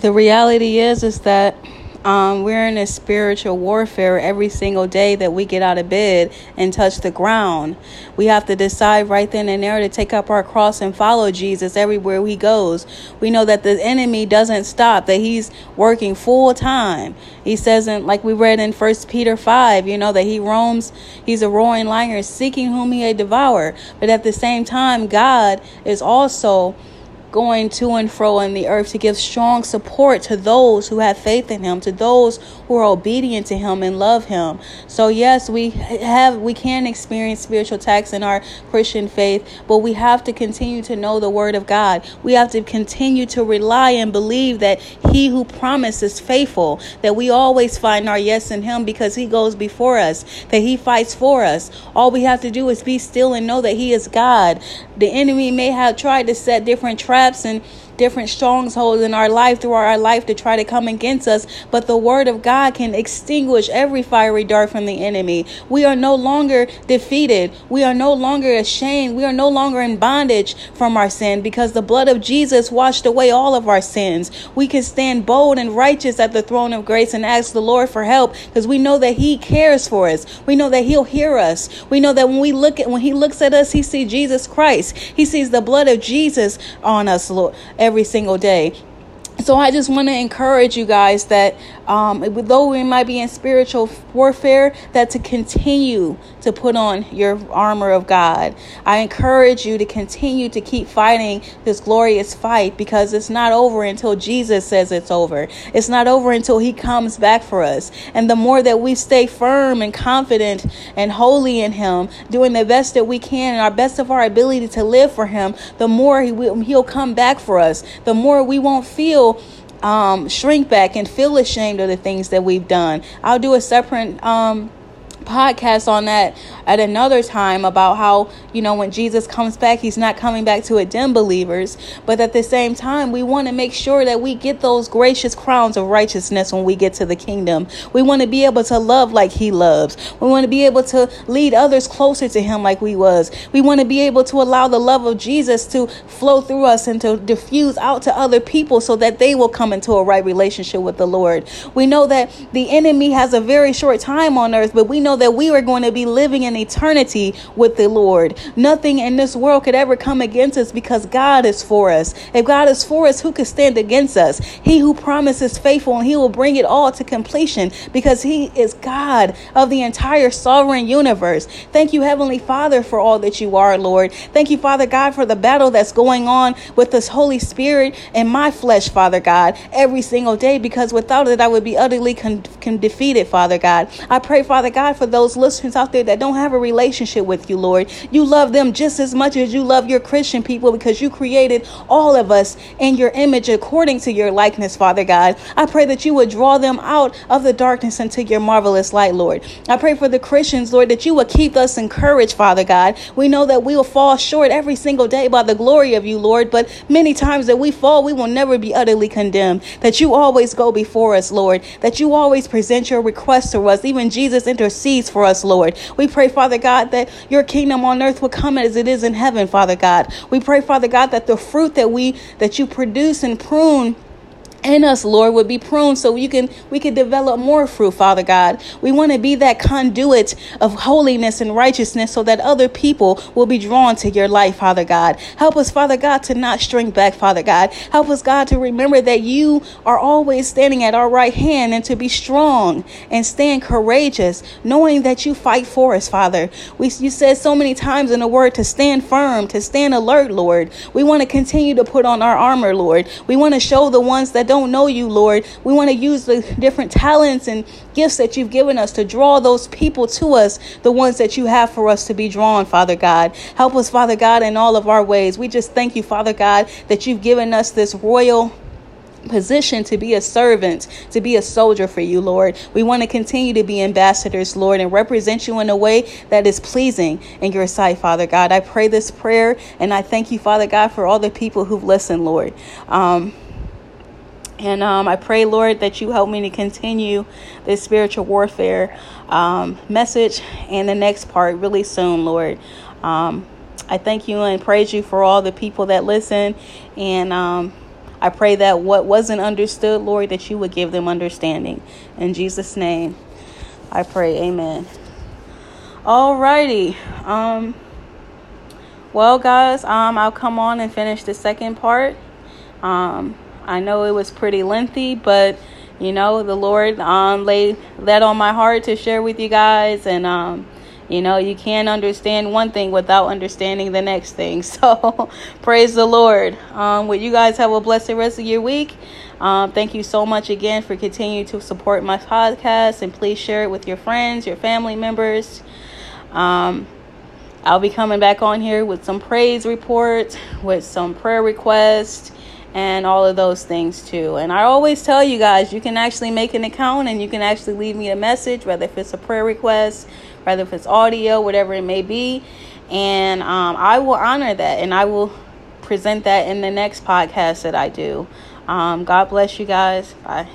the reality is is that um, we're in a spiritual warfare every single day that we get out of bed and touch the ground. We have to decide right then and there to take up our cross and follow Jesus everywhere he goes. We know that the enemy doesn't stop, that he's working full time. He says, in, like we read in First Peter 5, you know, that he roams, he's a roaring lion seeking whom he may devour. But at the same time, God is also going to and fro in the earth to give strong support to those who have faith in him to those who are obedient to him and love him. So yes we have we can experience spiritual attacks in our christian faith but we have to continue to know the word of god. We have to continue to rely and believe that he who promises faithful that we always find our yes in him because he goes before us that he fights for us. All we have to do is be still and know that he is god. The enemy may have tried to set different traps traps and different strongholds in our life through our life to try to come against us. But the word of God can extinguish every fiery dart from the enemy. We are no longer defeated. We are no longer ashamed. We are no longer in bondage from our sin because the blood of Jesus washed away all of our sins. We can stand bold and righteous at the throne of grace and ask the Lord for help because we know that He cares for us. We know that He'll hear us. We know that when we look at when He looks at us, He sees Jesus Christ. He sees the blood of Jesus on us, Lord every single day so I just want to encourage you guys that um, though we might be in spiritual warfare, that to continue to put on your armor of God. I encourage you to continue to keep fighting this glorious fight because it's not over until Jesus says it's over. It's not over until He comes back for us. And the more that we stay firm and confident and holy in Him, doing the best that we can and our best of our ability to live for Him, the more he will, He'll come back for us. The more we won't feel um, shrink back and feel ashamed of the things that we've done. I'll do a separate um, podcast on that at another time about how, you know, when Jesus comes back, he's not coming back to dim believers. But at the same time, we want to make sure that we get those gracious crowns of righteousness when we get to the kingdom. We want to be able to love like he loves. We want to be able to lead others closer to him like we was. We want to be able to allow the love of Jesus to flow through us and to diffuse out to other people so that they will come into a right relationship with the Lord. We know that the enemy has a very short time on earth, but we know that we are going to be living in eternity with the Lord. Nothing in this world could ever come against us because God is for us. If God is for us, who could stand against us? He who promises faithful and he will bring it all to completion because he is God of the entire sovereign universe. Thank you, Heavenly Father, for all that you are, Lord. Thank you, Father God, for the battle that's going on with this Holy Spirit and my flesh, Father God, every single day because without it, I would be utterly con- con- defeated, Father God. I pray, Father God, for those listeners out there that don't have a relationship with you, Lord. You love them just as much as you love your Christian people because you created all of us in your image according to your likeness, Father God. I pray that you would draw them out of the darkness into your marvelous light, Lord. I pray for the Christians, Lord, that you would keep us encouraged, Father God. We know that we will fall short every single day by the glory of you, Lord, but many times that we fall, we will never be utterly condemned. That you always go before us, Lord. That you always present your request to us. Even Jesus intercedes for us, Lord. We pray, Father God, that your kingdom on earth will come as it is in heaven, Father God. We pray, Father God, that the fruit that we that you produce and prune in us lord would be pruned so you can we can develop more fruit father god. We want to be that conduit of holiness and righteousness so that other people will be drawn to your life father god. Help us father god to not shrink back father god. Help us god to remember that you are always standing at our right hand and to be strong and stand courageous knowing that you fight for us father. We you said so many times in the word to stand firm to stand alert lord. We want to continue to put on our armor lord. We want to show the ones that don't know you, Lord. We want to use the different talents and gifts that you've given us to draw those people to us, the ones that you have for us to be drawn, Father God. Help us, Father God, in all of our ways. We just thank you, Father God, that you've given us this royal position to be a servant, to be a soldier for you, Lord. We want to continue to be ambassadors, Lord, and represent you in a way that is pleasing in your sight, Father God. I pray this prayer and I thank you, Father God, for all the people who've listened, Lord. Um, and um, I pray, Lord, that you help me to continue this spiritual warfare um, message and the next part really soon, Lord. Um, I thank you and praise you for all the people that listen. And um, I pray that what wasn't understood, Lord, that you would give them understanding. In Jesus' name, I pray. Amen. Alrighty. Um, well, guys, um, I'll come on and finish the second part. Um, I know it was pretty lengthy, but you know, the Lord um laid that on my heart to share with you guys, and um, you know, you can't understand one thing without understanding the next thing. So, praise the Lord. Um, would you guys have a blessed rest of your week? Um, thank you so much again for continuing to support my podcast, and please share it with your friends, your family members. Um, I'll be coming back on here with some praise reports, with some prayer requests, and all of those things too. And I always tell you guys, you can actually make an account and you can actually leave me a message, whether if it's a prayer request, whether if it's audio, whatever it may be. And um, I will honor that and I will present that in the next podcast that I do. Um, God bless you guys. Bye.